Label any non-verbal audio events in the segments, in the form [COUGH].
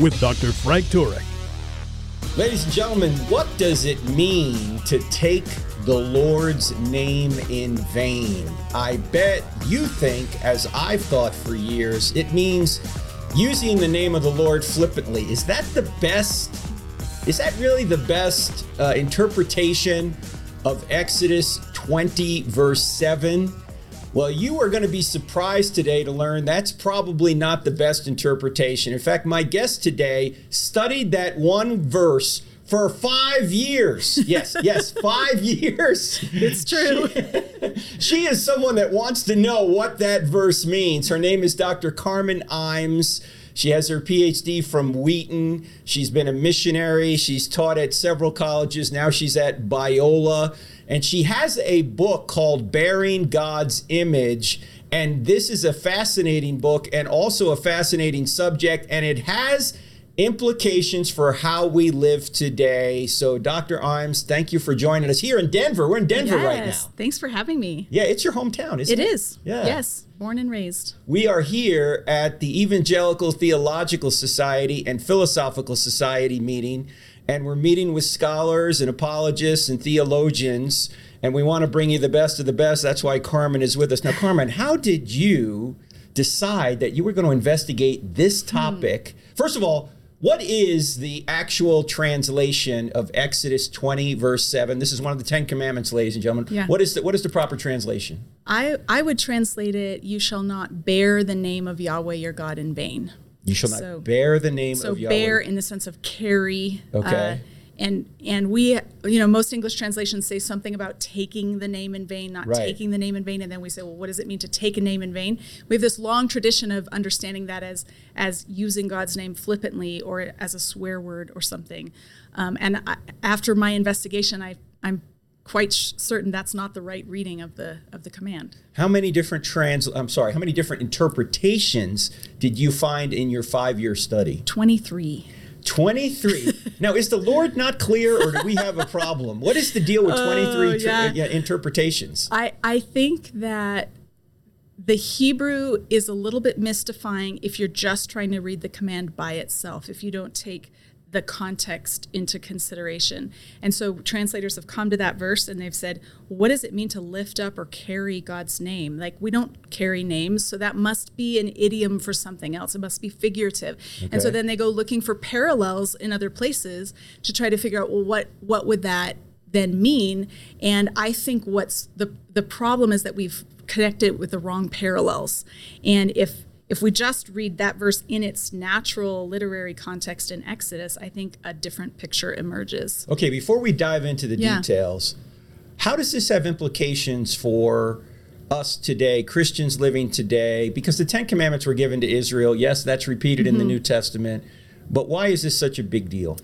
with Dr. Frank Turek. Ladies and gentlemen, what does it mean to take the Lord's name in vain? I bet you think, as I've thought for years, it means using the name of the Lord flippantly. Is that the best? Is that really the best uh, interpretation of Exodus 20, verse 7? Well, you are going to be surprised today to learn that's probably not the best interpretation. In fact, my guest today studied that one verse for five years. [LAUGHS] Yes, yes, five years. It's true. She, [LAUGHS] she, is someone that wants to know what that verse means. Her name is Dr. Carmen Imes. She has her PhD from Wheaton. She's been a missionary. She's taught at several colleges. Now she's at Biola. And she has a book called Bearing God's Image. And this is a fascinating book and also a fascinating subject. And it has implications for how we live today. So, Dr. Imes, thank you for joining us here in Denver. We're in Denver yes. right now. Thanks for having me. Yeah, it's your hometown, isn't it? It is. Yeah. Yes, born and raised. We are here at the Evangelical Theological Society and Philosophical Society meeting, and we're meeting with scholars and apologists and theologians, and we want to bring you the best of the best. That's why Carmen is with us. Now, Carmen, how did you decide that you were going to investigate this Hmm. topic? Hmm. First of all, what is the actual translation of Exodus 20, verse 7? This is one of the Ten Commandments, ladies and gentlemen. Yeah. What is the, what is the proper translation? I, I would translate it, you shall not bear the name of Yahweh your God in vain. You shall not bear the name So of Yahweh. So bear in the sense of carry. uh, Okay. And and we, you know, most English translations say something about taking the name in vain, not Right. taking the name in vain, and then we say, well, what does it mean to take a name in vain? We have this long tradition of understanding that as as using God's name flippantly or as a swear word or something. Um, and I, after my investigation, I I'm quite sh- certain that's not the right reading of the of the command. How many different trans I'm sorry, how many different interpretations did you find in your 5-year study? Twenty three. 23. now, is the Lord not clear or do we have a problem? What is the deal with 23 Oh, yeah. yeah, interpretations? I, I think that the Hebrew is a little bit mystifying if you're just trying to read the command by itself, if you don't take the context into consideration. And so translators have come to that verse and they've said, what does it mean to lift up or carry God's name? Like we don't carry names, so that must be an idiom for something else. It must be figurative. And so then they go looking for parallels in other places to try to figure out, well, what what would that then mean? And I think what's the the problem is that we've connected with the wrong parallels. And if if we just read that verse in its natural literary context in Exodus, I think a different picture emerges. Okay, before we dive into the Yeah. details, how does this have implications for us today, Christians living today? Because the Ten Commandments were given to Israel. Yes, that's repeated Mm-hmm. in the New Testament. But why is this such a big deal?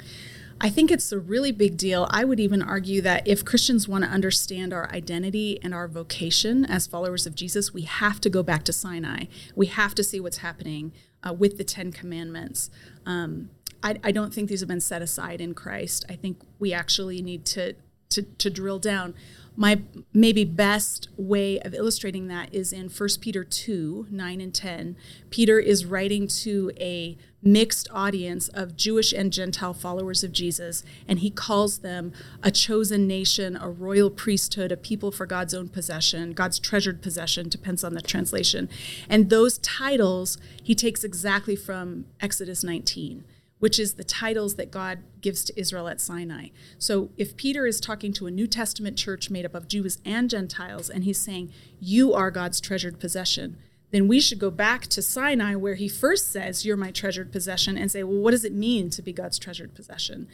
I think it's a really big deal. I would even argue that if Christians want to understand our identity and our vocation as followers of Jesus, we have to go back to Sinai. We have to see what's happening uh, with the Ten Commandments. Um, I, I don't think these have been set aside in Christ. I think we actually need to to, to drill down. My maybe best way of illustrating that is in 1 Peter 2 9 and 10. Peter is writing to a mixed audience of Jewish and Gentile followers of Jesus, and he calls them a chosen nation, a royal priesthood, a people for God's own possession, God's treasured possession, depends on the translation. And those titles he takes exactly from Exodus 19 which is the titles that God gives to Israel at Sinai. So if Peter is talking to a New Testament church made up of Jews and Gentiles, and he's saying, You are God's treasured possession, then we should go back to Sinai where he first says, You're my treasured possession, and say, Well, what does it mean to be God's treasured possession?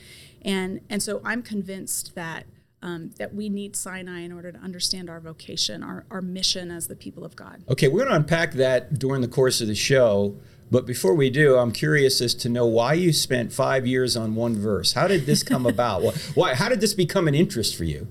And, and so I'm convinced that. um, that we need Sinai in order to understand our vocation, our, our mission as the people of God. Okay, we're going to unpack that during the course of the show. But before we do, I'm curious as to know why you spent five years on one verse. How did this come about? Why? How did this become an interest for you?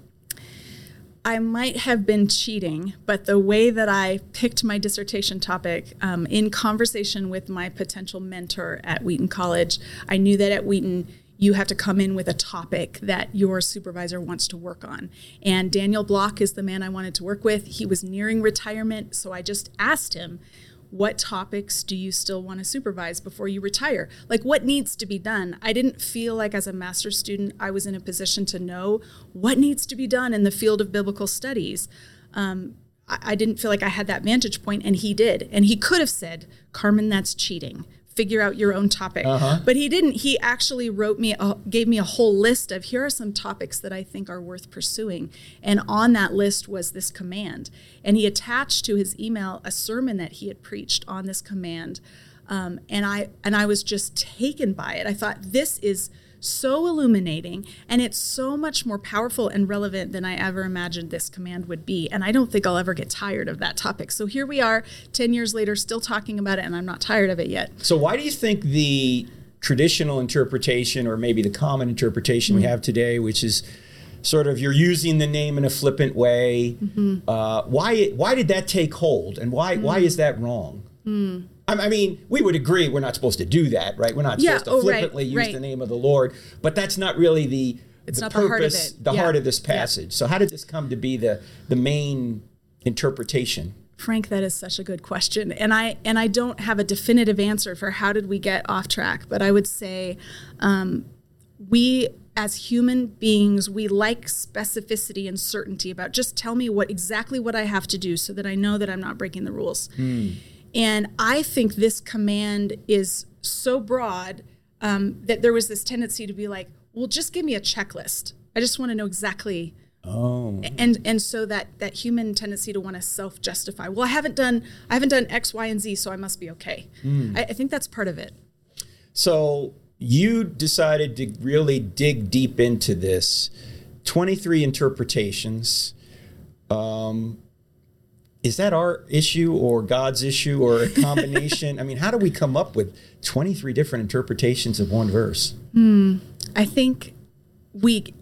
I might have been cheating, but the way that I picked my dissertation topic um, in conversation with my potential mentor at Wheaton College, I knew that at Wheaton, you have to come in with a topic that your supervisor wants to work on. And Daniel Block is the man I wanted to work with. He was nearing retirement, so I just asked him, what topics do you still want to supervise before you retire? Like, what needs to be done? I didn't feel like, as a master's student, I was in a position to know what needs to be done in the field of biblical studies. Um, I, I didn't feel like I had that vantage point, and he did. And he could have said, Carmen, that's cheating figure out your own topic. Uh-huh. But he didn't. He actually wrote me, a, gave me a whole list of here are some topics that I think are worth pursuing. And on that list was this command. And he attached to his email a sermon that he had preached on this command. Um, and I and I was just taken by it. I thought this is so illuminating and it's so much more powerful and relevant than I ever imagined this command would be. And I don't think I'll ever get tired of that topic. So here we are 10 years later, still talking about it, and I'm not tired of it yet. So, why do you think the traditional interpretation, or maybe the common interpretation mm-hmm. we have today, which is sort of you're using the name in a flippant way. Mm-hmm. Uh, why why did that take hold, and why mm. why is that wrong? Mm. I mean, we would agree we're not supposed to do that, right? We're not yeah, supposed to oh, flippantly right, use right. the name of the Lord, but that's not really the it's the not purpose, the heart of, the yeah. heart of this passage. Yeah. So, how did this come to be the the main interpretation? Frank, that is such a good question, and I and I don't have a definitive answer for how did we get off track, but I would say um, we as human beings we like specificity and certainty about just tell me what exactly what I have to do so that I know that I'm not breaking the rules. Mm. And I think this command is so broad um, that there was this tendency to be like, well, just give me a checklist. I just want to know exactly. Oh. And and so that that human tendency to want to self justify. Well, I haven't done I haven't done X, Y, and Z, so I must be okay. Mm. I, I think that's part of it. So you decided to really dig deep into this. Twenty three interpretations. Um, is that our issue or God's issue or a combination? [LAUGHS] I mean, how do we come up with 23 different interpretations of one verse? Mm, I think we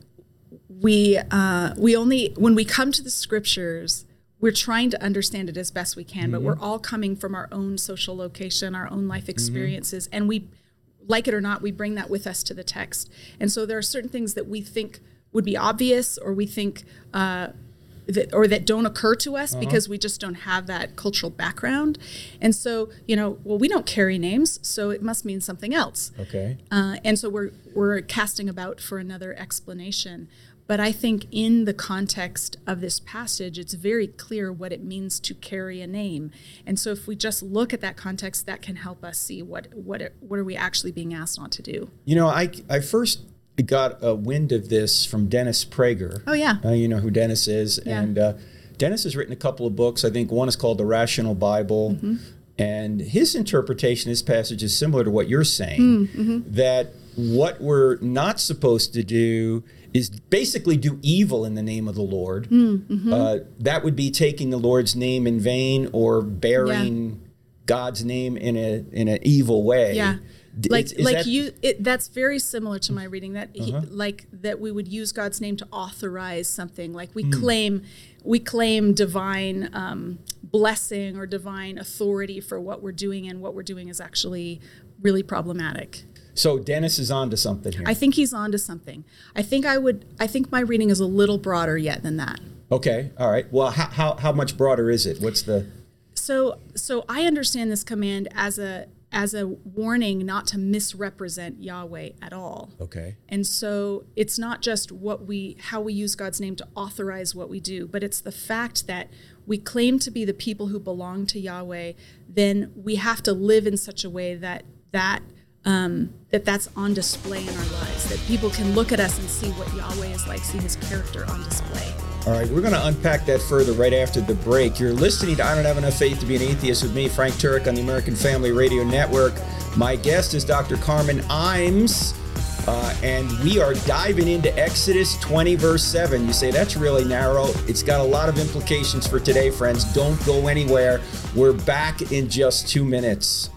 we uh, we only when we come to the scriptures, we're trying to understand it as best we can, mm-hmm. but we're all coming from our own social location, our own life mm-hmm. experiences, mm-hmm. and we like it or not, we bring that with us to the text. And so there are certain things that we think would be obvious or we think uh, that or that don't occur to us uh-huh. because we just don't have that cultural background. And so you know well we don't carry names so it must mean something else. Okay. Uh, and so we're we're casting about for another explanation. But i think in the context of this passage it's very clear what it means to carry a name. And so if we just look at that context that can help us see what what it, what are we actually being asked not to do. You know i i first got a wind of this from Dennis Prager. Oh yeah, uh, you know who Dennis is, yeah. and uh, Dennis has written a couple of books. I think one is called The Rational Bible, mm-hmm. and his interpretation of this passage is similar to what you're saying. Mm-hmm. That what we're not supposed to do is basically do evil in the name of the Lord. Mm-hmm. Uh, that would be taking the Lord's name in vain or bearing yeah. God's name in a in an evil way. Yeah like is, is like that... you it, that's very similar to my reading that uh-huh. like that we would use god's name to authorize something. Like we mm. claim we claim divine um, blessing or divine authority for what we're doing and what we're doing is actually really problematic. So dennis is on to something here. I think he's on to something. I think i would i think my reading is a little broader yet than that. Okay all right. Well how, how, how much broader is it? What's the so so i understand this command as a as a warning not to misrepresent Yahweh at all. Okay. And so it's not just what we how we use God's name to authorize what we do, but it's the fact that we claim to be the people who belong to Yahweh, then we have to live in such a way that that um, that that's on display in our lives, that people can look at us and see what Yahweh is like, see His character on display. All right, we're going to unpack that further right after the break. You're listening to I Don't Have Enough Faith to Be an Atheist with me, Frank Turek, on the American Family Radio Network. My guest is Dr. Carmen Imes. Uh, and we are diving into Exodus 20, verse 7. You say that's really narrow. It's got a lot of implications for today, friends. Don't go anywhere. We're back in just two minutes.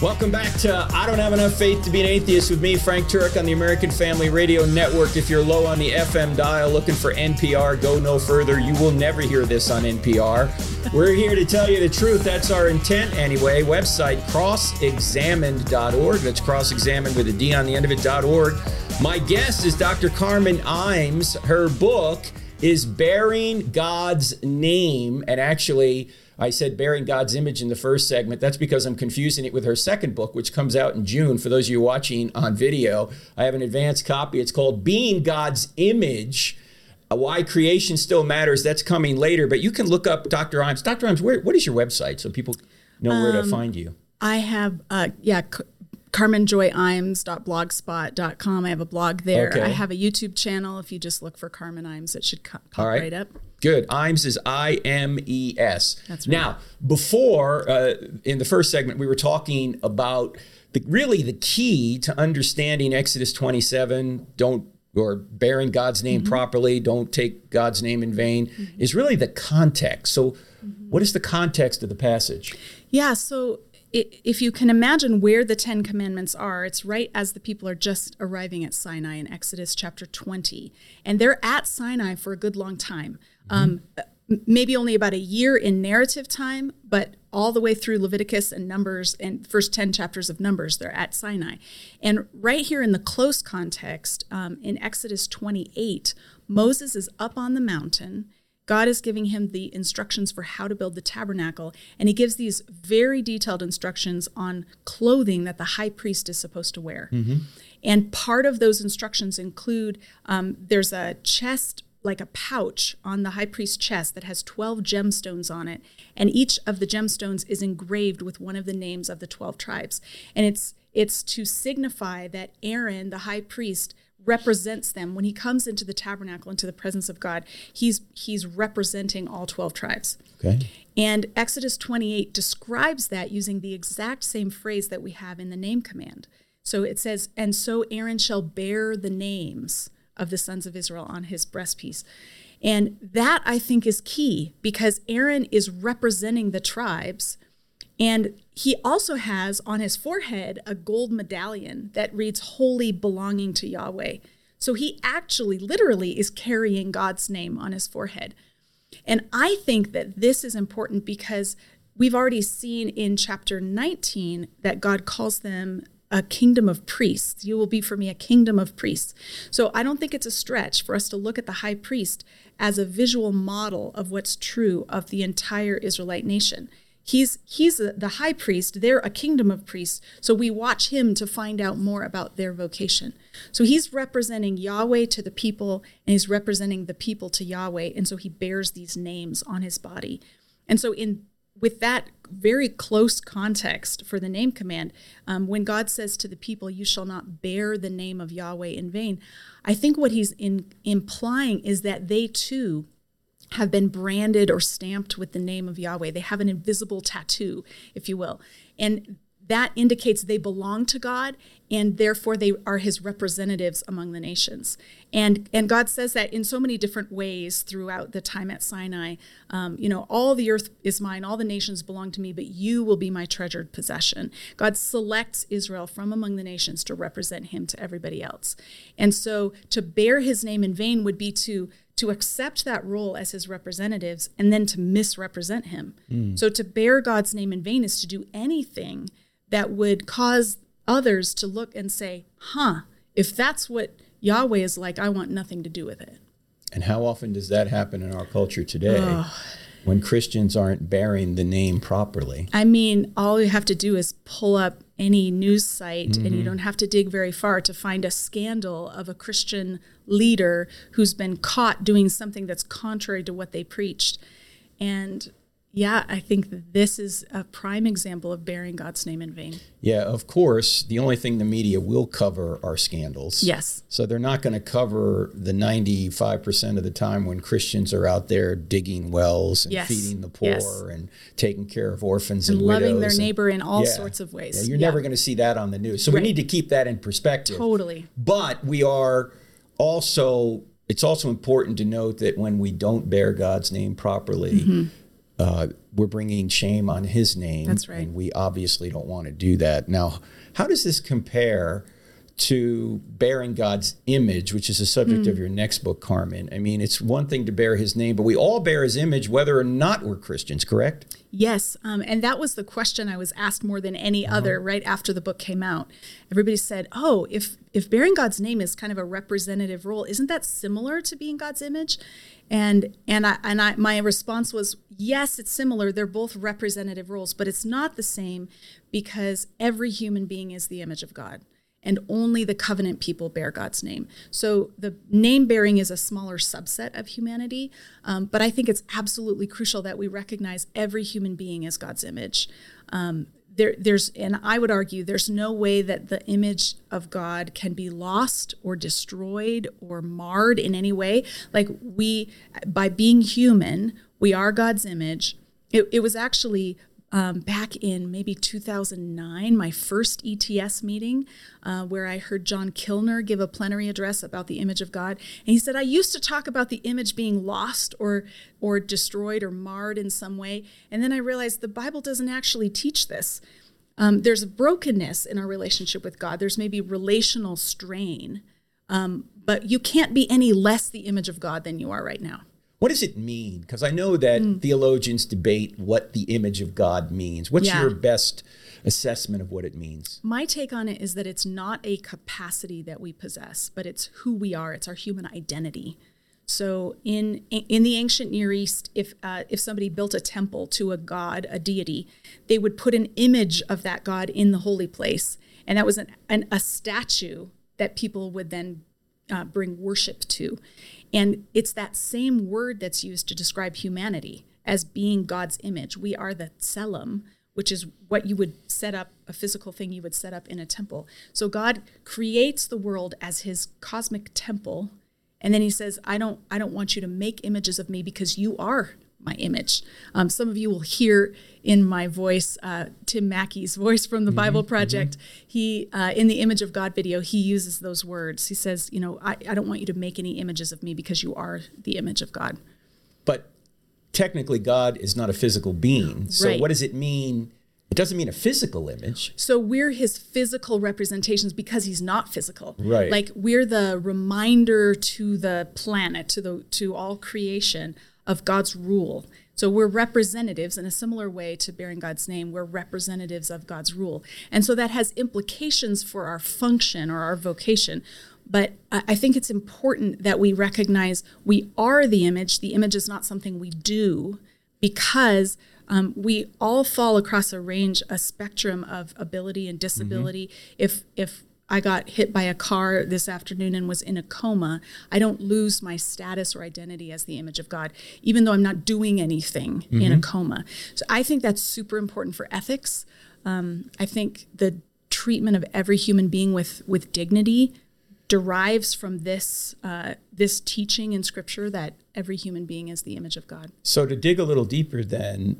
Welcome back to I Don't Have Enough Faith to Be an Atheist with me, Frank Turek, on the American Family Radio Network. If you're low on the FM dial looking for NPR, go no further. You will never hear this on NPR. We're here to tell you the truth. That's our intent anyway. Website crossexamined.org. That's crossexamined with a D on the end of it.org. My guest is Dr. Carmen Imes. Her book is Bearing God's Name. And actually, I said bearing God's image in the first segment. That's because I'm confusing it with her second book, which comes out in June. For those of you watching on video, I have an advanced copy. It's called Being God's Image. Uh, why creation still matters. That's coming later, but you can look up Dr. Imes. Dr. Imes, where, what is your website so people know where to Um, find you? I have, uh, yeah, C- carmenjoyimes.blogspot.com. I have a blog there. Okay. I have a YouTube channel. If you just look for Carmen Imes, it should co- pop right. right. up. Good. Imes is I M E S. That's right. Now, before uh, in the first segment, we were talking about the, really the key to understanding Exodus 27. Don't or bearing God's name Mm-hmm. properly. Don't take God's name in vain. Is really the context. So, Mm-hmm. what is the context of the passage? Yeah, so if you can imagine where the Ten Commandments are, it's right as the people are just arriving at Sinai in Exodus chapter 20. And they're at Sinai for a good long time. Um, m- maybe only about a year in narrative time, but all the way through Leviticus and Numbers and first 10 chapters of Numbers, they're at Sinai. And right here in the close context, um, in Exodus 28, Moses is up on the mountain. God is giving him the instructions for how to build the tabernacle, and he gives these very detailed instructions on clothing that the high priest is supposed to wear. And part of those instructions include um, there's a chest, like a pouch on the high priest's chest that has 12 gemstones on it, and each of the gemstones is engraved with one of the names of the 12 tribes. And it's it's to signify that Aaron, the high priest, represents them when he comes into the tabernacle into the presence of God. He's he's representing all 12 tribes. Okay. And Exodus 28 describes that using the exact same phrase that we have in the name command. So it says, "And so Aaron shall bear the names of the sons of Israel on his breastpiece." And that I think is key because Aaron is representing the tribes and he also has on his forehead a gold medallion that reads Holy belonging to Yahweh. So he actually literally is carrying God's name on his forehead. And I think that this is important because we've already seen in chapter 19 that God calls them a kingdom of priests. You will be for me a kingdom of priests. So I don't think it's a stretch for us to look at the high priest as a visual model of what's true of the entire Israelite nation. He's he's the high priest. They're a kingdom of priests. So we watch him to find out more about their vocation. So he's representing Yahweh to the people, and he's representing the people to Yahweh. And so he bears these names on his body. And so in with that very close context for the name command, um, when God says to the people, "You shall not bear the name of Yahweh in vain," I think what he's in, implying is that they too have been branded or stamped with the name of Yahweh. They have an invisible tattoo, if you will. And that indicates they belong to God and therefore they are his representatives among the nations. And and God says that in so many different ways throughout the time at Sinai. Um, you know, all the earth is mine, all the nations belong to me, but you will be my treasured possession. God selects Israel from among the nations to represent him to everybody else. And so to bear his name in vain would be to to accept that role as his representatives and then to misrepresent him. So to bear God's name in vain is to do anything that would cause others to look and say, huh, if that's what Yahweh is like, I want nothing to do with it. And how often does that happen in our culture today when Christians aren't bearing the name properly? I mean, all you have to do is pull up any news site, and you mm-hmm. don't have to dig very far to find a scandal of a Christian leader who's been caught doing something that's contrary to what they preached. And yeah, I think this is a prime example of bearing God's name in vain. Yeah, of course, the only thing the media will cover are scandals. Yes. So they're not going to cover the 95% of the time when Christians are out there digging wells and Yes. feeding the poor Yes. and taking care of orphans And and, loving their and- neighbor in all Yeah. sorts of ways. Yeah, you're Yeah. never going to see that on the news. So Right. we need to keep that in perspective. Totally. But we are also, it's also important to note that when we don't bear God's name properly, mm-hmm. Uh, we're bringing shame on his name. That's right. And we obviously don't want to do that. Now, how does this compare to bearing God's image, which is the subject Mm. of your next book, Carmen? I mean, it's one thing to bear his name, but we all bear his image whether or not we're Christians, correct? Yes, um, and that was the question I was asked more than any Uh-huh. other right after the book came out. Everybody said, "Oh, if if bearing God's name is kind of a representative role, isn't that similar to being God's image?" And and I and I my response was, "Yes, it's similar. They're both representative roles, but it's not the same because every human being is the image of God." And only the covenant people bear God's name. So the name bearing is a smaller subset of humanity. Um, but I think it's absolutely crucial that we recognize every human being as God's image. Um, there, there's, and I would argue, there's no way that the image of God can be lost or destroyed or marred in any way. Like we, by being human, we are God's image. It, it was actually um, back in maybe 2009, my first ETS meeting, uh, where I heard John Kilner give a plenary address about the image of God, and he said, "I used to talk about the image being lost or or destroyed or marred in some way, and then I realized the Bible doesn't actually teach this. Um, there's brokenness in our relationship with God. There's maybe relational strain, um, but you can't be any less the image of God than you are right now." What does it mean? Because I know that Hmm. theologians debate what the image of God means. What's Yeah. your best assessment of what it means? My take on it is that it's not a capacity that we possess, but it's who we are. It's our human identity. So in in the ancient Near East, if uh, if somebody built a temple to a god, a deity, they would put an image of that god in the holy place, and that was an, an a statue that people would then uh, bring worship to. And it's that same word that's used to describe humanity as being God's image. We are the tselem, which is what you would set up, a physical thing you would set up in a temple. So God creates the world as his cosmic temple. And then he says, I don't, I don't want you to make images of me because you are my image. Um, some of you will hear in my voice, uh, Tim Mackie's voice from the Bible Project. He, uh, in the Image of God video, he uses those words. He says, you know, I, I don't want you to make any images of me because you are the image of God. But technically, God is not a physical being. So, Right. what does it mean? It doesn't mean a physical image. So we're his physical representations because he's not physical. Right. Like we're the reminder to the planet, to the to all creation of God's rule. So we're representatives in a similar way to bearing God's name, we're representatives of God's rule. And so that has implications for our function or our vocation. But I think it's important that we recognize we are the image. The image is not something we do because um, we all fall across a range, a spectrum of ability and disability. If if I got hit by a car this afternoon and was in a coma, I don't lose my status or identity as the image of God, even though I'm not doing anything in a coma. So I think that's super important for ethics. Um, I think the treatment of every human being with with dignity derives from this uh, this teaching in Scripture that every human being is the image of God. So, to dig a little deeper, then,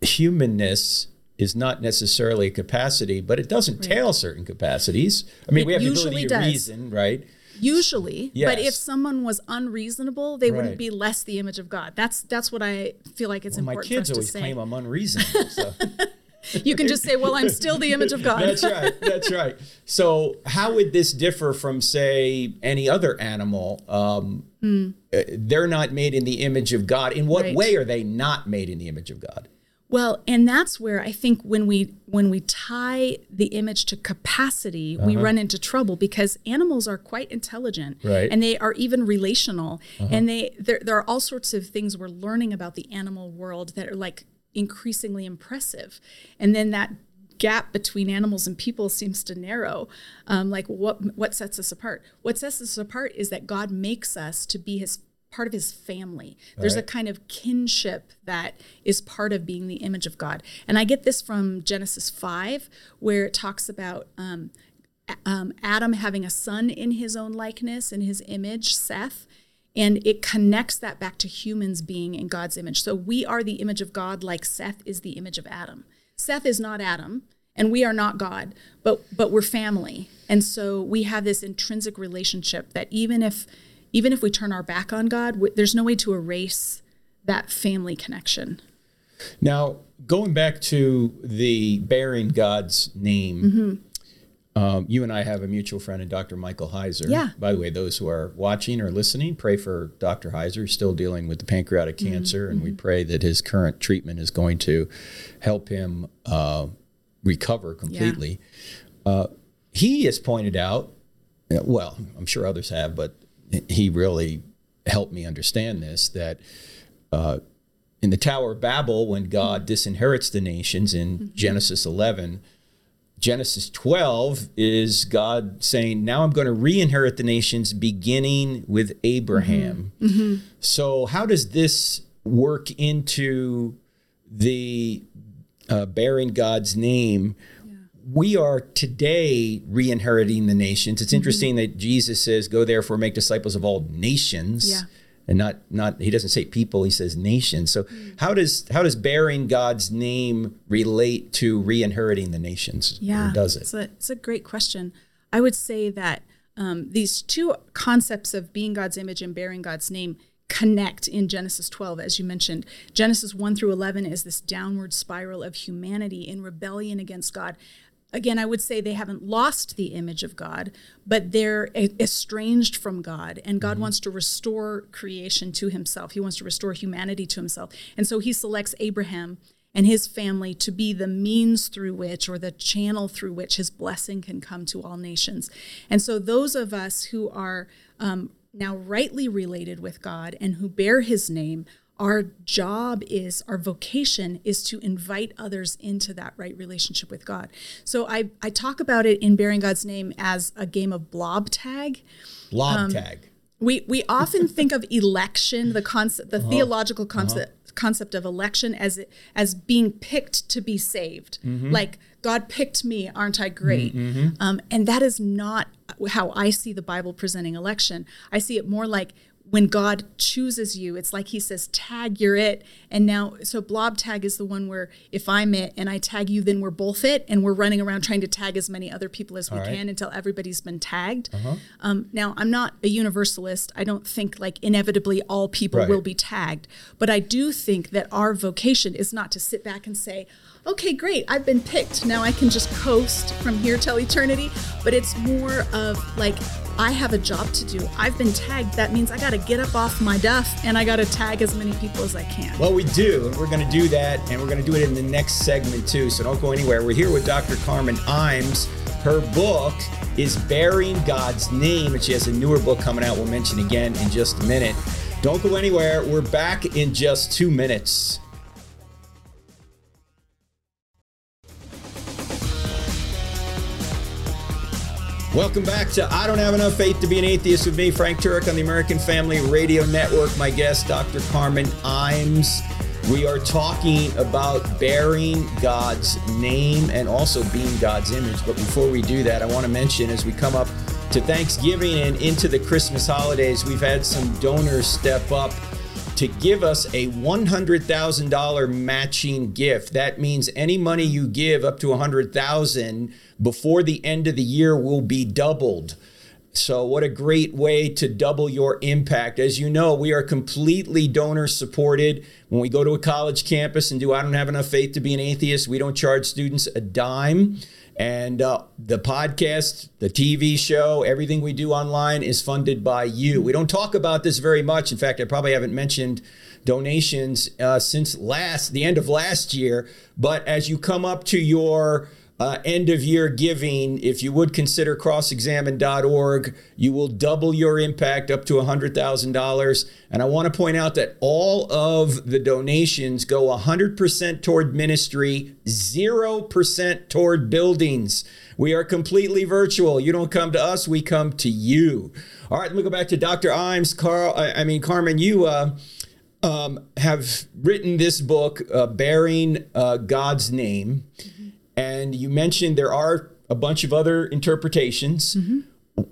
humanness is not necessarily a capacity, but it does entail certain capacities. I mean, It we have the ability to does. reason, right? Usually, but if someone was unreasonable, they Right. wouldn't be less the image of God. That's that's what I feel like it's My important kids for us always claim I'm unreasonable. So. [LAUGHS] you can just say, "Well, I'm still the image of God." That's right. That's right. So, how would this differ from, say, any other animal? Um, uh, they're not made in the image of God. In what. Right. way are they not made in the image of God? Well, and that's where I think when we when we tie the image to capacity, we run into trouble because animals are quite intelligent, Uh-huh. Right. Uh-huh. And they are even relational, and they there there are all sorts of things we're learning about the animal world that are like increasingly impressive, and then that gap between animals and people seems to narrow. Um, like what what sets us apart? What sets us apart is that God makes us to be His part of his family. There's Right. a kind of kinship that is part of being the image of God. And I get this from Genesis 5, where it talks about um, um, Adam having a son in his own likeness, in his image, Seth. And it connects that back to humans being in God's image. So we are the image of God, like Seth is the image of Adam. Seth is not Adam, and we are not God, but but we're family. And so we have this intrinsic relationship that even if even if we turn our back on God, w- there's no way to erase that family connection. Now, going back to the bearing God's name, Mm-hmm. um, you and I have a mutual friend, in Dr. Michael Heiser. Yeah. By the way, those who are watching or listening, pray for Dr. Heiser. He's still dealing with the pancreatic Mm-hmm. cancer, and we pray that his current treatment is going to help him uh, recover completely. Uh, he has pointed out, well, I'm sure others have, but he really helped me understand this that uh, in the Tower of Babel, when God disinherits the nations in Genesis 11, Genesis 12 is God saying, Now I'm going to re inherit the nations beginning with Abraham. Mm-hmm. Mm-hmm. So, how does this work into the uh, bearing God's name? We are today re inheriting the nations. It's interesting that Jesus says, Go therefore, make disciples of all nations Yeah. and not not he doesn't say people he says nations so how does how does bearing god's name relate to re-inheriting the nations Yeah, or does it It's a, it's a great question. I would say that um, these two concepts of being God's image and bearing God's name connect in Genesis 12, as you mentioned. Genesis 1 through 11 is this downward spiral of humanity in rebellion against God. Again, I would say they haven't lost the image of God, but they're estranged from God, and God wants to restore creation to himself. He wants to restore humanity to himself. And so he selects Abraham and his family to be the means through which or the channel through which his blessing can come to all nations. And so, those of us who are um, now rightly related with God and who bear his name, our job is, our vocation is to invite others into that right relationship with God. So, I, I talk about it in bearing God's name as a game of blob tag lob um, tag we we often think of election, the concept, the uh-huh. theological uh-huh. concept concept of election as it, as being picked to be saved. Mm-hmm. Like God picked me, aren't I great? Mm-hmm, mm-hmm. Um, and that is not how I see the Bible presenting election. I see it more like when God chooses you, it's like He says, "Tag, you're it." And now, so blob tag is the one where if I'm it and I tag you, then we're both it, and we're running around trying to tag as many other people as we right. can until everybody's been tagged. Um, now, I'm not a universalist. I don't think like inevitably all people Right. will be tagged, but I do think that our vocation is not to sit back and say, "Okay, great, I've been picked. Now I can just coast from here till eternity." But it's more of like I have a job to do. I've been tagged. That means I got to get up off my duff and I got to tag as many people as I can. well we do and we're going to do that and we're going to do it in the next segment too so don't go anywhere we're here with dr carmen imes her book is bearing god's name and she has a newer book coming out we'll mention again in just a minute don't go anywhere we're back in just two minutes Welcome back to I Don't Have Enough Faith to Be an Atheist with me, Frank Turek, on the American Family Radio Network. My guest, Dr. Carmen Imes. We are talking about bearing God's name and also being God's image. But before we do that, I want to mention as we come up to Thanksgiving and into the Christmas holidays, we've had some donors step up to give us a $100,000 matching gift. That means any money you give up to 100,000 before the end of the year will be doubled. So what a great way to double your impact. As you know, we are completely donor supported. When we go to a college campus and do I don't have enough faith to be an atheist, we don't charge students a dime. And uh, the podcast, the TV show, everything we do online is funded by you. We don't talk about this very much. In fact, I probably haven't mentioned donations uh, since last the end of last year. But as you come up to your uh, end of year giving, if you would consider crossexamine.org, you will double your impact up to $100,000. And I want to point out that all of the donations go 100% toward ministry, 0% toward buildings. We are completely virtual. You don't come to us, we come to you. All right, let me go back to Dr. Imes. Carl, I, mean, Carmen, you. Uh, um, have written this book, uh, Bearing uh, God's Name. Mm-hmm. And you mentioned there are a bunch of other interpretations. Mm-hmm.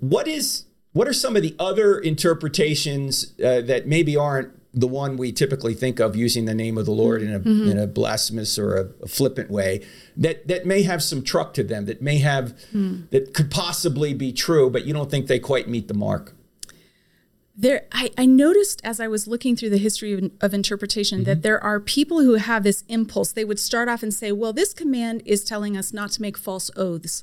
What is what are some of the other interpretations uh, that maybe aren't the one we typically think of using the name of the Lord in a, mm-hmm. in a blasphemous or a, a, flippant way that that may have some truck to them that may have mm. that could possibly be true, but you don't think they quite meet the mark? There I, I, noticed as i was looking through the history of, of interpretation mm-hmm. that there are people who have this impulse they would start off and say well this command is telling us not to make false oaths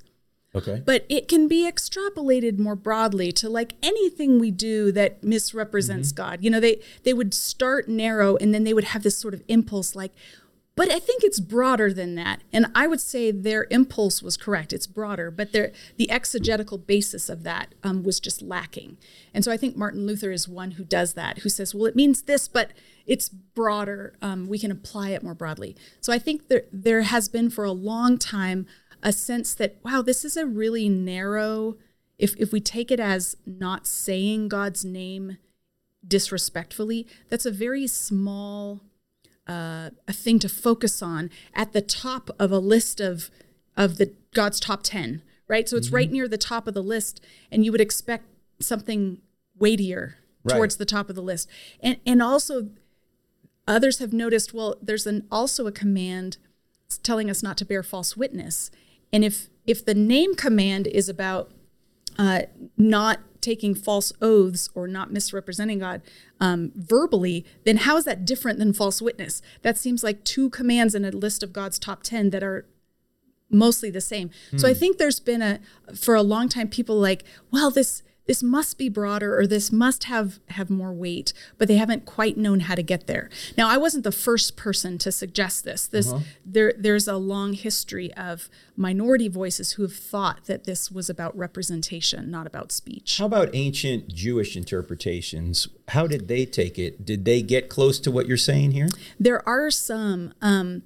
okay but it can be extrapolated more broadly to like anything we do that misrepresents mm-hmm. god you know they they would start narrow and then they would have this sort of impulse like but I think it's broader than that. And I would say their impulse was correct. It's broader, but the exegetical basis of that um, was just lacking. And so I think Martin Luther is one who does that, who says, well, it means this, but it's broader. Um, we can apply it more broadly. So I think there, there has been for a long time a sense that, wow, this is a really narrow, if, if we take it as not saying God's name disrespectfully, that's a very small uh, a thing to focus on at the top of a list of of the God's top ten, right? So it's mm-hmm. right near the top of the list, and you would expect something weightier right. towards the top of the list. And and also, others have noticed. Well, there's an also a command telling us not to bear false witness, and if if the name command is about uh, not taking false oaths or not misrepresenting God um, verbally, then how is that different than false witness? That seems like two commands in a list of God's top 10 that are mostly the same. Mm. So I hmm. think there's been a, for a long time, people like, well, this, this must be broader or this must have have more weight but they haven't quite known how to get there. Now i wasn't the first person to suggest this. This uh-huh. there there's a long history of minority voices who have thought that this was about representation not about speech. How about ancient jewish interpretations? How did they take it? Did they get close to what you're saying here? There are some um,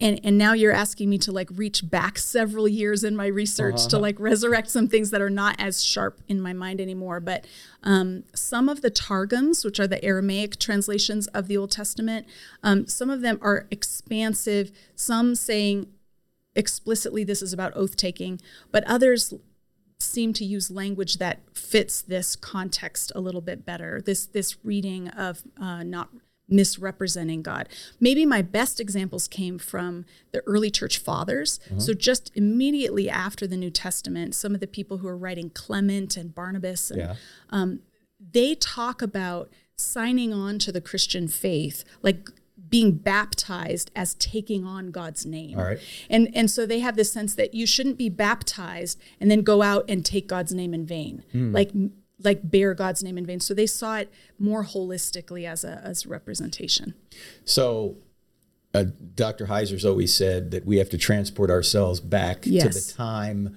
and and now you're asking me to like reach back several years in my research uh-huh. to like resurrect some things that are not as sharp in my mind anymore but um, some of the targums which are the aramaic translations of the old testament um, some of them are expansive some saying explicitly this is about oath taking but others seem to use language that fits this context a little bit better this this reading of uh, not misrepresenting God. Maybe my best examples came from the early church fathers. Mm-hmm. So just immediately after the New Testament, some of the people who are writing Clement and Barnabas, and, yeah. um, they talk about signing on to the Christian faith, like being baptized as taking on God's name. All right. And and so they have this sense that you shouldn't be baptized and then go out and take God's name in vain. Mm. Like like bear God's name in vain. So they saw it more holistically as a as representation. So uh, Dr. Heiser's always said that we have to transport ourselves back yes. to the time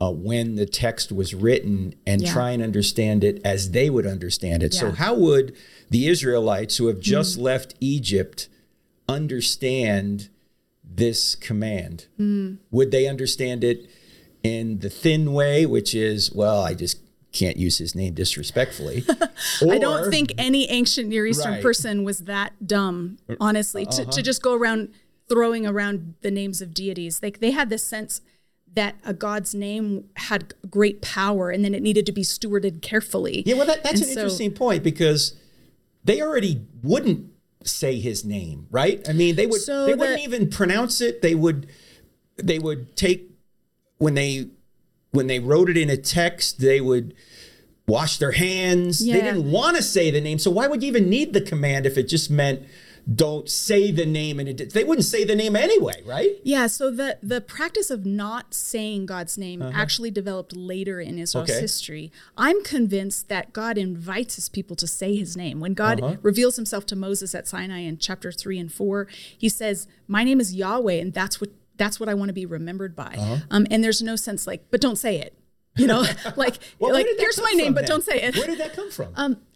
uh, when the text was written and yeah. try and understand it as they would understand it. Yeah. So, how would the Israelites who have just mm. left Egypt understand this command? Mm. Would they understand it in the thin way, which is, well, I just can't use his name disrespectfully. Or, [LAUGHS] I don't think any ancient Near Eastern right. person was that dumb, honestly, uh-huh. to, to uh-huh. just go around throwing around the names of deities. Like they had this sense that a god's name had great power and then it needed to be stewarded carefully. Yeah, well, that, that's and an so, interesting point because they already wouldn't say his name, right? I mean, they would so they the, wouldn't even pronounce it. They would they would take when they when they wrote it in a text, they would wash their hands. Yeah. They didn't want to say the name. So why would you even need the command if it just meant don't say the name and it, they wouldn't say the name anyway right yeah so the the practice of not saying god's name uh-huh. actually developed later in israel's okay. history i'm convinced that god invites his people to say his name when god uh-huh. reveals himself to moses at sinai in chapter 3 and 4 he says my name is yahweh and that's what that's what I want to be remembered by. Uh-huh. Um, and there's no sense like, but don't say it. You know, [LAUGHS] [LAUGHS] like Well, like here's my name, from but then? don't say it. Where did that come from? [LAUGHS]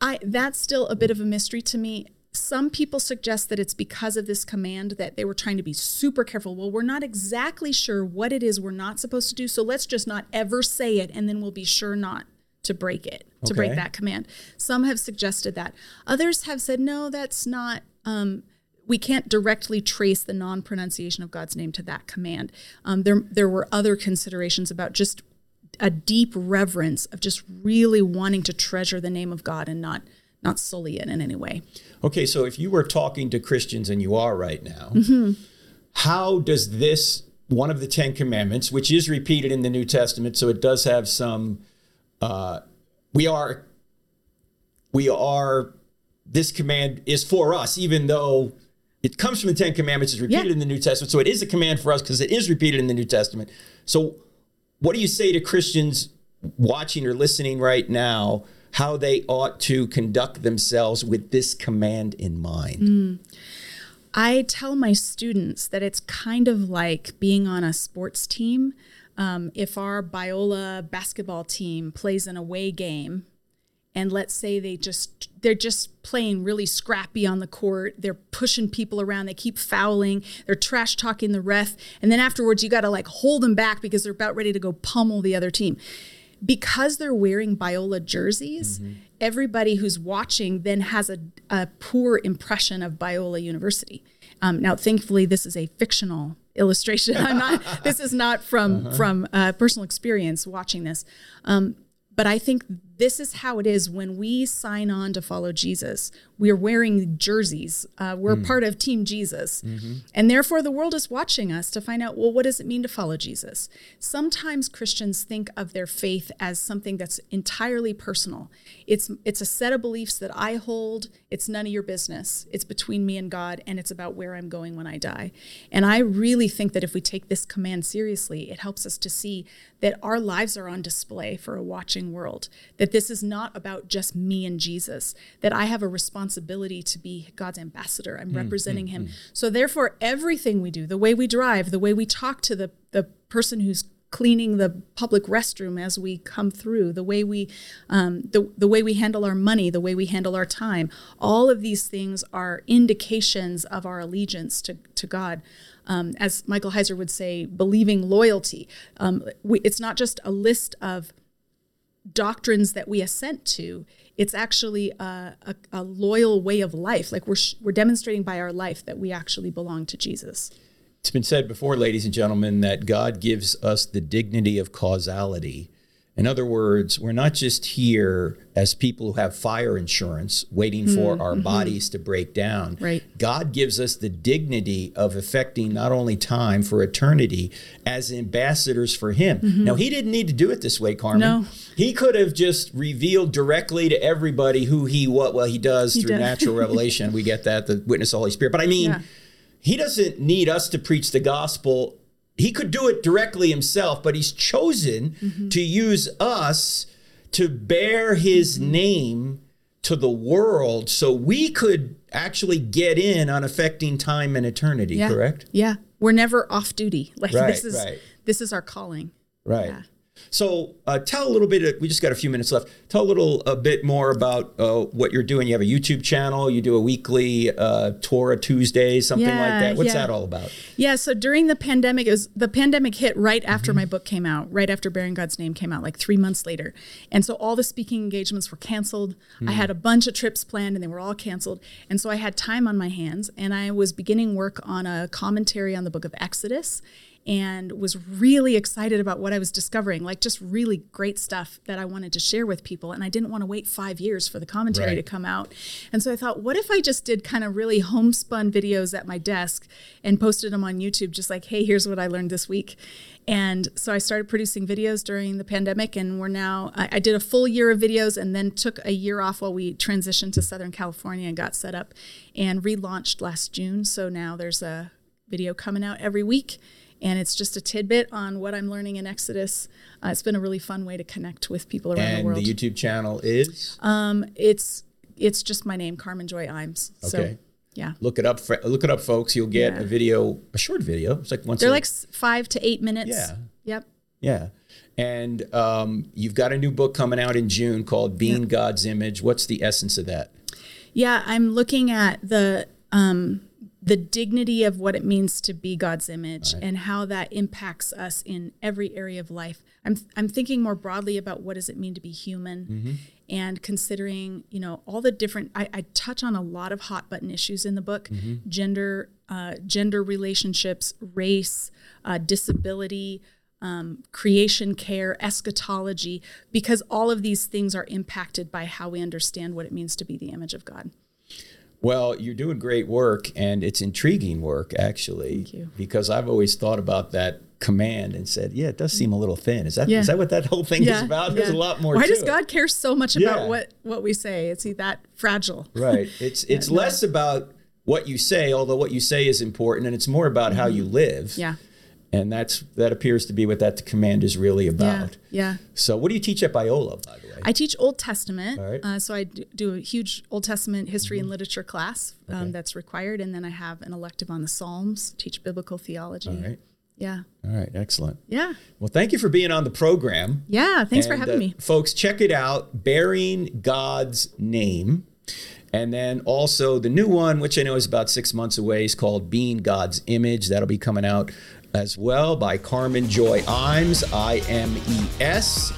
I that's still a bit of a mystery to me. Some people suggest that it's because of this command that they were trying to be super careful. Well, we're not exactly sure what it is we're not supposed to do, so let's just not ever say it and then we'll be sure not to break it, to break that command. Some have suggested that. Others have said no, that's not um we can't directly trace the non-pronunciation of God's name to that command. Um, there, there were other considerations about just a deep reverence of just really wanting to treasure the name of God and not not sully it in any way. Okay, so if you were talking to Christians, and you are right now, Mm-hmm. how does this one of the Ten Commandments, which is repeated in the New Testament, so it does have some, uh, we are, we are, this command is for us, even though it comes from the Ten Commandments, is repeated Yeah. in the New Testament, so it is a command for us because it is repeated in the New Testament. So, what do you say to Christians watching or listening right now? How they ought to conduct themselves with this command in mind. I tell my students that it's kind of like being on a sports team. Um, if our Biola basketball team plays an away game, and let's say they just they're just playing really scrappy on the court they're pushing people around they keep fouling they're trash talking the ref and then afterwards you got to like hold them back because they're about ready to go pummel the other team because they're wearing Biola jerseys, everybody who's watching then has a, a poor impression of Biola University. Um, now, thankfully, this is a fictional illustration. I'm not. This is not from [LAUGHS] from uh, personal experience watching this. Um, but I think this is how it is when we sign on to follow Jesus. We're wearing jerseys. Uh, we're part of Team Jesus. And therefore, the world is watching us to find out well, what does it mean to follow Jesus? Sometimes Christians think of their faith as something that's entirely personal. It's, it's a set of beliefs that I hold. It's none of your business. It's between me and God, and it's about where I'm going when I die. And I really think that if we take this command seriously, it helps us to see that our lives are on display for a watching world, that this is not about just me and Jesus, that I have a responsibility to be God's ambassador. I'm representing him. So therefore, everything we do, the way we drive, the way we talk to the, the person who's cleaning the public restroom as we come through, the way we, um, the, the way we handle our money, the way we handle our time, all of these things are indications of our allegiance to, to God. Um, as Michael Heiser would say, believing loyalty. Um, we, it's not just a list of doctrines that we assent to. It's actually a, a, a loyal way of life. Like we're sh- we're demonstrating by our life that we actually belong to Jesus. It's been said before, ladies and gentlemen, that God gives us the dignity of causality. In other words, we're not just here as people who have fire insurance waiting for mm-hmm. our mm-hmm. bodies to break down. Right. God gives us the dignity of affecting not only time for eternity as ambassadors for Him. Mm-hmm. Now, He didn't need to do it this way, Carmen. No. He could have just revealed directly to everybody who He what well He does through does. natural [LAUGHS] revelation. We get that, the witness of the Holy Spirit. But I mean, Yeah. he doesn't need us to preach the gospel. He could do it directly himself, but he's chosen mm-hmm. to use us to bear his mm-hmm. name to the world so we could actually get in on affecting time and eternity, Yeah. correct? Yeah. We're never off duty. [LAUGHS] Like Right, this is right. this is our calling. Right. Yeah. So uh, tell a little bit. we just got a few minutes left. Tell a little a bit more about uh, what you're doing. You have a YouTube channel. You do a weekly uh, Torah Tuesday, something like that. What's yeah. that all about? Yeah, so during the pandemic, it was the pandemic hit right after my book came out, right after Bearing God's Name came out, like three months later. And so all the speaking engagements were canceled. I had a bunch of trips planned and they were all canceled. And so I had time on my hands and I was beginning work on a commentary on the book of Exodus and was really excited about what I was discovering, like just really great stuff that I wanted to share with people. And I didn't want to wait five years for the commentary Right. to come out. And so I thought, what if I just did kind of really homespun videos at my desk and posted them on YouTube, just like, hey, here's what I learned this week. And so I started producing videos during the pandemic, and we're now, I, I did a full year of videos and then took a year off while we transitioned to Southern California and got set up and relaunched last June. So now there's a video coming out every week. And it's just a tidbit on what I'm learning in Exodus. Uh, it's been a really fun way to connect with people around the world. And the YouTube channel is Um, it's it's just my name, Carmen Joy Imes. okay. Yeah. Look it up. Look it up, folks. You'll get Yeah. a video, a short video. It's like once. They're a- like five to eight minutes. Yeah. Yep. Yeah. And um, you've got a new book coming out in June called Being God's Image. What's the essence of that? Yeah, I'm looking at the um, the dignity of what it means to be God's image and how that impacts us in every area of life. I'm I'm thinking more broadly about what does it mean to be human, and considering you know all the different. I, I touch on a lot of hot button issues in the book: gender, uh, gender relationships, race, uh, disability. Um, creation care, eschatology, because all of these things are impacted by how we understand what it means to be the image of God. Well, you're doing great work, and it's intriguing work, actually. Thank you. Because I've always thought about that command and said, yeah, it does seem a little thin. Is that is Yeah. that what that whole thing is about? There's a lot more Why does it. God care so much Yeah. about what what we say? Is he that fragile? Right. [LAUGHS] It's it's less about what you say, although what you say is important, and it's more about how you live. Mm-hmm. Yeah. And that's that appears to be what that command is really about. Yeah. yeah. So, what do you teach at Biola, by the way? I teach Old Testament, All right. Mm-hmm. uh, so I do a huge Old Testament history and literature class um, Okay. that's required, and then I have an elective on the Psalms. Teach biblical theology. All right. Yeah, All right. Excellent. yeah, Well, thank you for being on the program. yeah. Thanks for having uh, me. Folks, check it out Bearing God's Name. And then also the new one, which I know is about six months away, is called Being God's Image. That'll be coming out as well by Carmen Joy Imes, I M E S.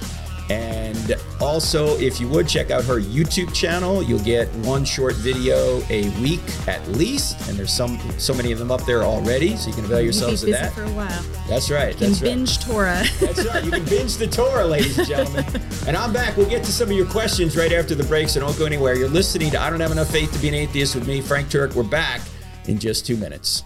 And also, if you would check out her YouTube channel, you'll get one short video a week at least. And there's some so many of them up there already, so you can avail yourselves of busy that. for a while. That's right. And That's right. binge Torah. That's right. You can binge the Torah, ladies and gentlemen. [LAUGHS] And I'm back. We'll get to some of your questions right after the break, so don't go anywhere. You're listening to I Don't Have Enough Faith to Be an Atheist with me, Frank Turek. We're back in just two minutes.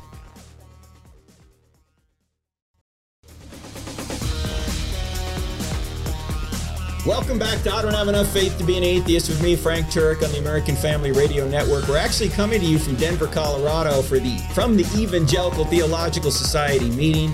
Welcome back to I Don't Have Enough Faith to Be an Atheist with me, Frank Turek, on the American Family Radio Network. We're actually coming to you from Denver, Colorado for the from the Evangelical Theological Society meeting.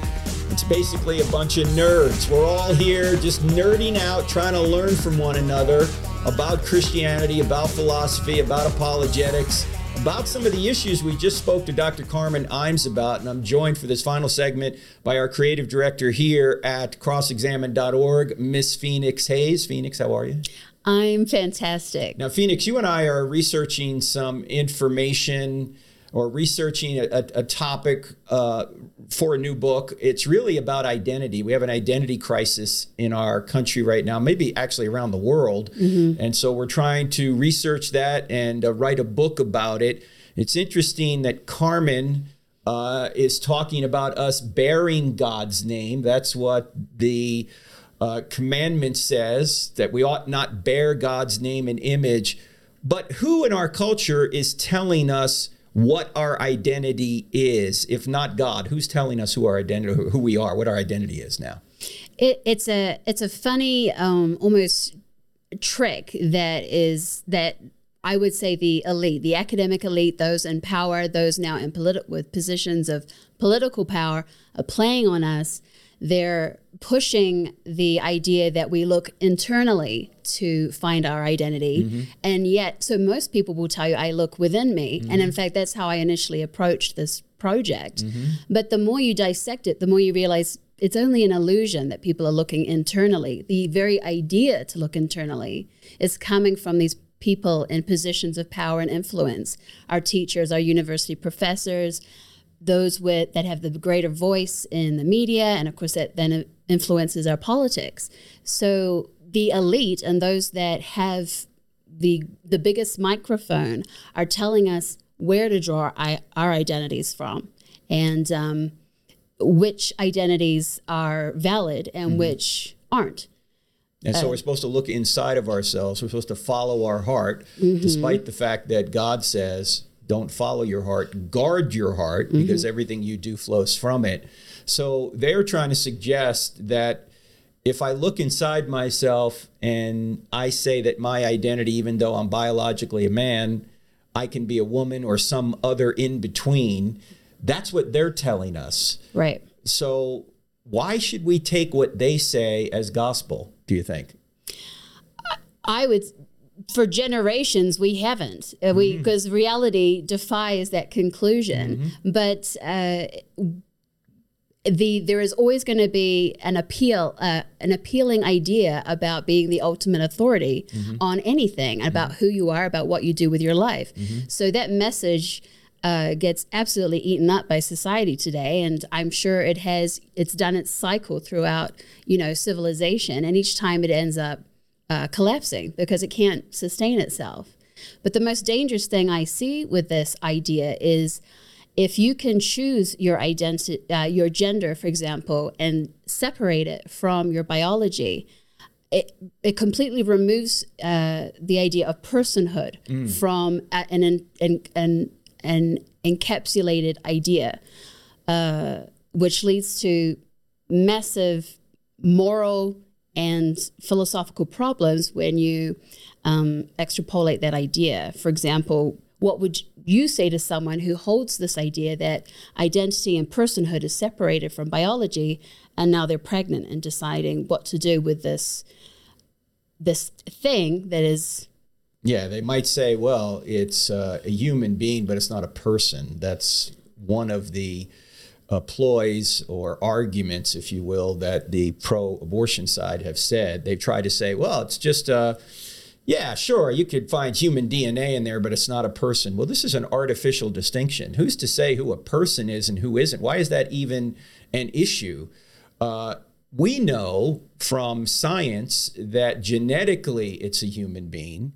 It's basically a bunch of nerds. We're all here just nerding out, trying to learn from one another about Christianity, about philosophy, about apologetics, about some of the issues we just spoke to Dr. Carmen Imes about. And I'm joined for this final segment by our creative director here at crossexamine.org, Miss Phoenix Hayes. Phoenix, how are you? I'm fantastic. Now, Phoenix, you and I are researching some information or researching a, a, topic uh, for a new book. It's really about identity. We have an identity crisis in our country right now, maybe actually around the world. And so we're trying to research that and uh, write a book about it. It's interesting that Carmen uh, is talking about us bearing God's name. That's what the uh, commandment says that we ought not bear God's name and image. But who in our culture is telling us what our identity is, if not God? Who's telling us who our identity, who we are, what our identity is now? It, it's a it's a funny, um, almost trick that is that I would say the elite, the academic elite, those in power, those now in politi- with positions of political power, are playing on us. They're pushing the idea that we look internally to find our identity. Mm-hmm. And yet, so most people will tell you, I look within me. Mm-hmm. And in fact, that's how I initially approached this project. Mm-hmm. But the more you dissect it, the more you realize it's only an illusion that people are looking internally. The very idea to look internally is coming from these people in positions of power and influence our teachers, our university professors, those with that have the greater voice in the media, and of course that then influences our politics. So the elite and those that have the the biggest microphone are telling us where to draw our, our identities from, and um, which identities are valid and mm-hmm. which aren't. And so uh, we're supposed to look inside of ourselves. We're supposed to follow our heart, mm-hmm. despite the fact that God says, don't follow your heart, guard your heart, mm-hmm. because everything you do flows from it. So they're trying to suggest that if I look inside myself and I say that my identity, even though I'm biologically a man, I can be a woman or some other in between, that's what they're telling us. Right. So why should we take what they say as gospel, do you think? I would for generations we haven't. Uh, we because reality defies that conclusion. But uh, the there is always going to be an appeal uh, an appealing idea about being the ultimate authority on anything about who you are about what you do with your life. So that message uh, gets absolutely eaten up by society today and i'm sure it has it's done its cycle throughout you know civilization and each time it ends up uh, collapsing because it can't sustain itself. But the most dangerous thing i see with this idea is if you can choose your identity, uh, your gender, for example, and separate it from your biology, it, it completely removes uh, the idea of personhood from an, an, an, an, an encapsulated idea, uh, which leads to massive moral and philosophical problems when you um, extrapolate that idea. For example, what would you say to someone who holds this idea that identity and personhood is separated from biology and now they're pregnant and deciding what to do with this this thing that is Yeah, they might say, well, it's uh, a human being, but it's not a person. That's one of the uh, ploys or arguments, if you will, that the pro abortion side have said. They've tried to say, well, it's just, uh, yeah, sure, you could find human DNA in there, but it's not a person. Well, this is an artificial distinction. Who's to say who a person is and who isn't? Why is that even an issue? Uh, we know from science that genetically it's a human being.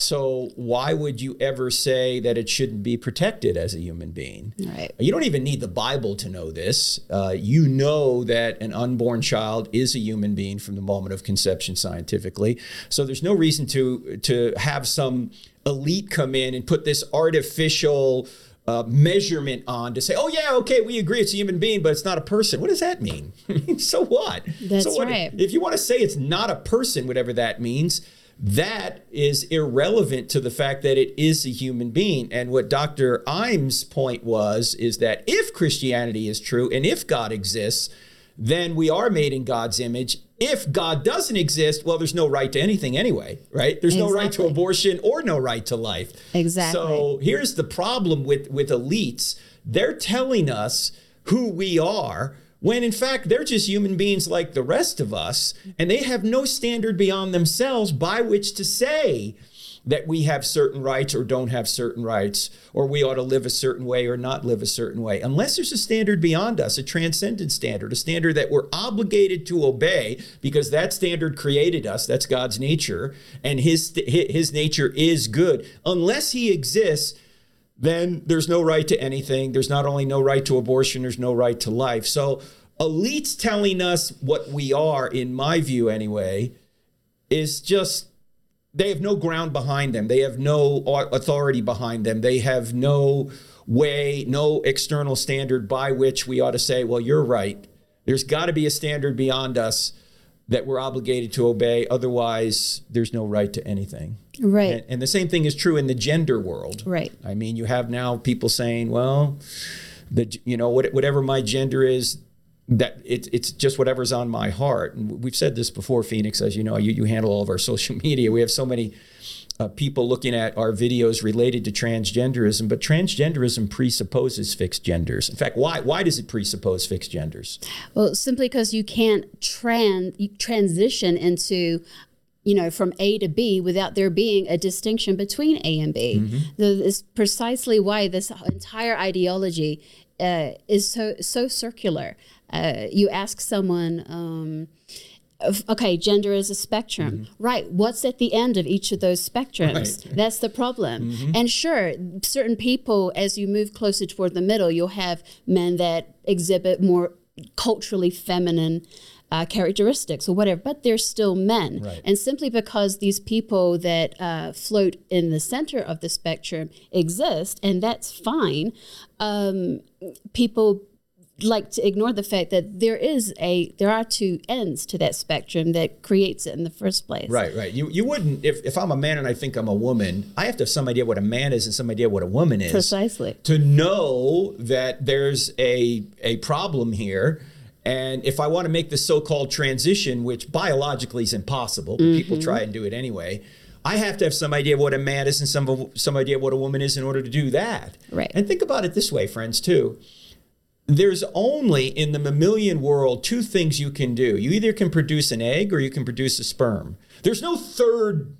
So why would you ever say that it shouldn't be protected as a human being? Right. You don't even need the Bible to know this. Uh, you know that an unborn child is a human being from the moment of conception scientifically. So there's no reason to to have some elite come in and put this artificial uh, measurement on to say, oh yeah, okay, we agree it's a human being, but it's not a person. What does that mean? [LAUGHS] so what? That's so what, right. If you want to say it's not a person, whatever that means, that is irrelevant to the fact that it is a human being. And what Dr. Imes' point was is that if Christianity is true and if God exists, then we are made in God's image. If God doesn't exist, well, there's no right to anything anyway, right? There's no right to abortion or no right to life. Exactly. So here's the problem with, with elites they're telling us who we are when in fact they're just human beings like the rest of us and they have no standard beyond themselves by which to say that we have certain rights or don't have certain rights or we ought to live a certain way or not live a certain way. Unless there's a standard beyond us a transcendent standard a standard that we're obligated to obey because that standard created us that's God's nature and his his nature is good. Unless he exists then there's no right to anything. There's not only no right to abortion, there's no right to life. So, elites telling us what we are, in my view anyway, is just they have no ground behind them. They have no authority behind them. They have no way, no external standard by which we ought to say, well, you're right. There's got to be a standard beyond us that we're obligated to obey. Otherwise, there's no right to anything. right. And, and the same thing is true in the gender world. Right. I mean, you have now people saying, well, the you know what, whatever my gender is, that it's it's just whatever's on my heart. And we've said this before, Phoenix, as you know, you, you handle all of our [LAUGHS] social media. We have so many uh, people looking at our videos related to transgenderism, but transgenderism presupposes fixed genders. In fact, why why does it presuppose fixed genders? Well, simply because you can't trans you transition into, you know, from A to B without there being a distinction between A and B. The- It's precisely why this entire ideology uh, is so so circular. Uh, you ask someone. Um, Okay, gender is a spectrum. Right. What's at the end of each of those spectrums? Right. That's the problem. And sure, certain people, as you move closer toward the middle, you'll have men that exhibit more culturally feminine uh, characteristics or whatever, but they're still men. Right. And simply because these people that uh, float in the center of the spectrum exist, and that's fine, um, people like to ignore the fact that there is a there are two ends to that spectrum that creates it in the first place. Right, right. You you wouldn't if, if I'm a man and I think I'm a woman, I have to have some idea what a man is and some idea what a woman is. Precisely. To know that there's a a problem here. And if I want to make the so-called transition, which biologically is impossible, but people mm-hmm. try and do it anyway, I have to have some idea of what a man is and some some idea of what a woman is in order to do that. Right. And think about it this way, friends, too. There's only in the mammalian world two things you can do. You either can produce an egg or you can produce a sperm. There's no third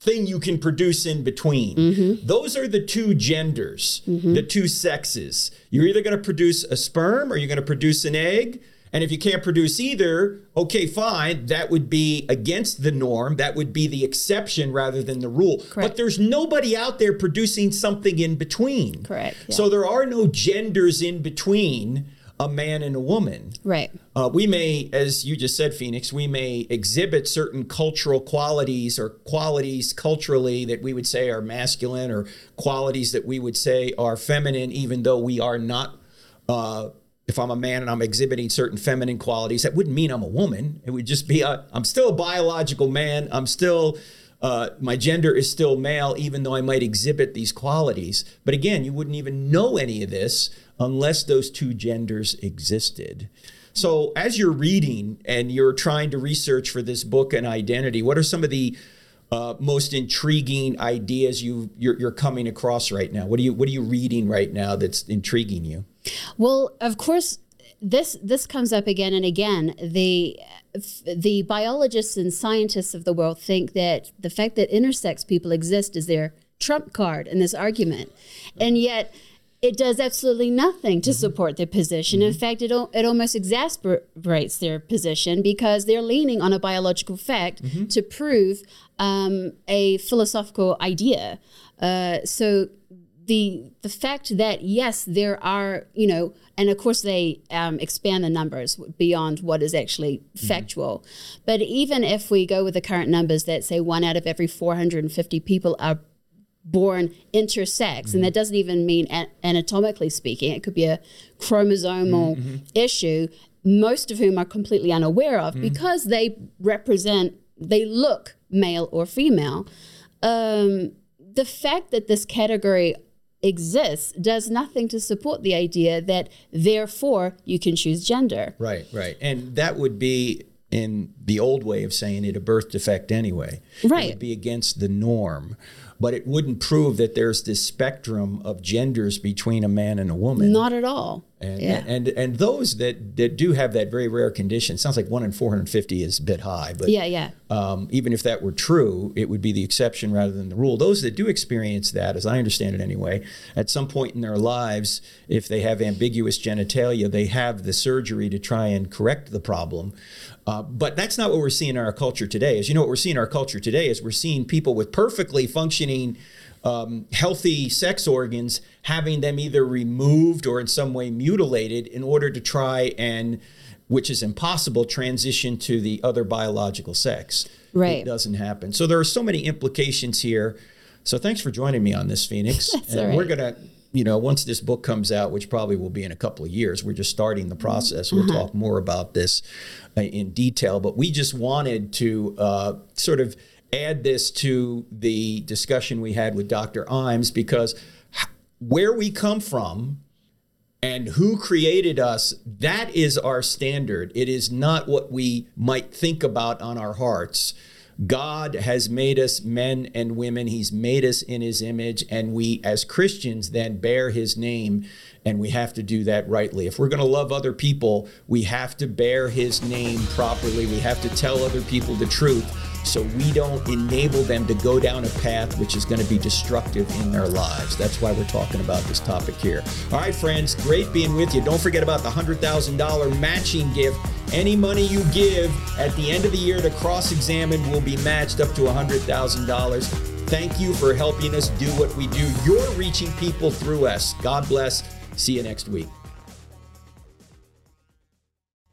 thing you can produce in between. Mm-hmm. Those are the two genders, the two sexes. You're either going to produce a sperm or you're going to produce an egg. And if you can't produce either, okay, fine. That would be against the norm. That would be the exception rather than the rule. But there's nobody out there producing something in between. Correct, yeah. So there are no genders in between a man and a woman. Right. Uh, we may, as you just said, Phoenix, we may exhibit certain cultural qualities or qualities culturally that we would say are masculine or qualities that we would say are feminine, even though we are not. Uh, if I'm a man and I'm exhibiting certain feminine qualities, that wouldn't mean I'm a woman. It would just be i I'm still a biological man. I'm still uh, my gender is still male, even though I might exhibit these qualities. But again, you wouldn't even know any of this unless those two genders existed. So, as you're reading and you're trying to research for this book and identity, what are some of the uh, most intriguing ideas you you're, you're coming across right now? What are you What are you reading right now that's intriguing you? Well, of course, this this comes up again and again. The the biologists and scientists of the world think that the fact that intersex people exist is their trump card in this argument, and yet it does absolutely nothing to support their position. In fact, it, it almost exasperates their position because they're leaning on a biological fact to prove um, a philosophical idea. Uh, so the the fact that yes, there are you know, and of course they um, expand the numbers beyond what is actually factual. But even if we go with the current numbers that say one out of every 450 people are born intersex, and that doesn't even mean anatomically speaking. It could be a chromosomal issue, most of whom are completely unaware of because they represent, they look male or female. Um, the fact that this category exists does nothing to support the idea that therefore you can choose gender. Right, right. And that would be, in the old way of saying it, a birth defect anyway. Right. It would be against the norm. But it wouldn't prove that there's this spectrum of genders between a man and a woman. Not at all. And, yeah. and and those that, that do have that very rare condition, sounds like one in 450 is a bit high, but yeah, yeah. um, even if that were true, it would be the exception rather than the rule. Those that do experience that, as I understand it anyway, at some point in their lives, if they have ambiguous genitalia, they have the surgery to try and correct the problem. Uh, but that's not what we're seeing in our culture today. As you know, what we're seeing in our culture today is we're seeing people with perfectly functioning um, healthy sex organs having them either removed or in some way mutilated in order to try and which is impossible transition to the other biological sex. Right. it doesn't happen. So there are so many implications here. So thanks for joining me on this phoenix. [LAUGHS] That's and we're gonna you know once this book comes out which probably will be in a couple of years we're just starting the process. We'll talk more about this uh, in detail. But we just wanted to uh, sort of add this to the discussion we had with dr imes because where we come from and who created us that is our standard. It is not what we might think about on our hearts. God has made us men and women. He's made us in his image and we as christians then bear his name and we have to do that rightly. If we're going to love other people we have to bear his name properly. We have to tell other people the truth so we don't enable them to go down a path which is going to be destructive in their lives. That's why we're talking about this topic here. All right, friends, great being with you. Don't forget about the $100,000 matching gift. Any money you give at the end of the year to cross examine will be matched up to $100,000. Thank you for helping us do what we do. You're reaching people through us. God bless. See you next week.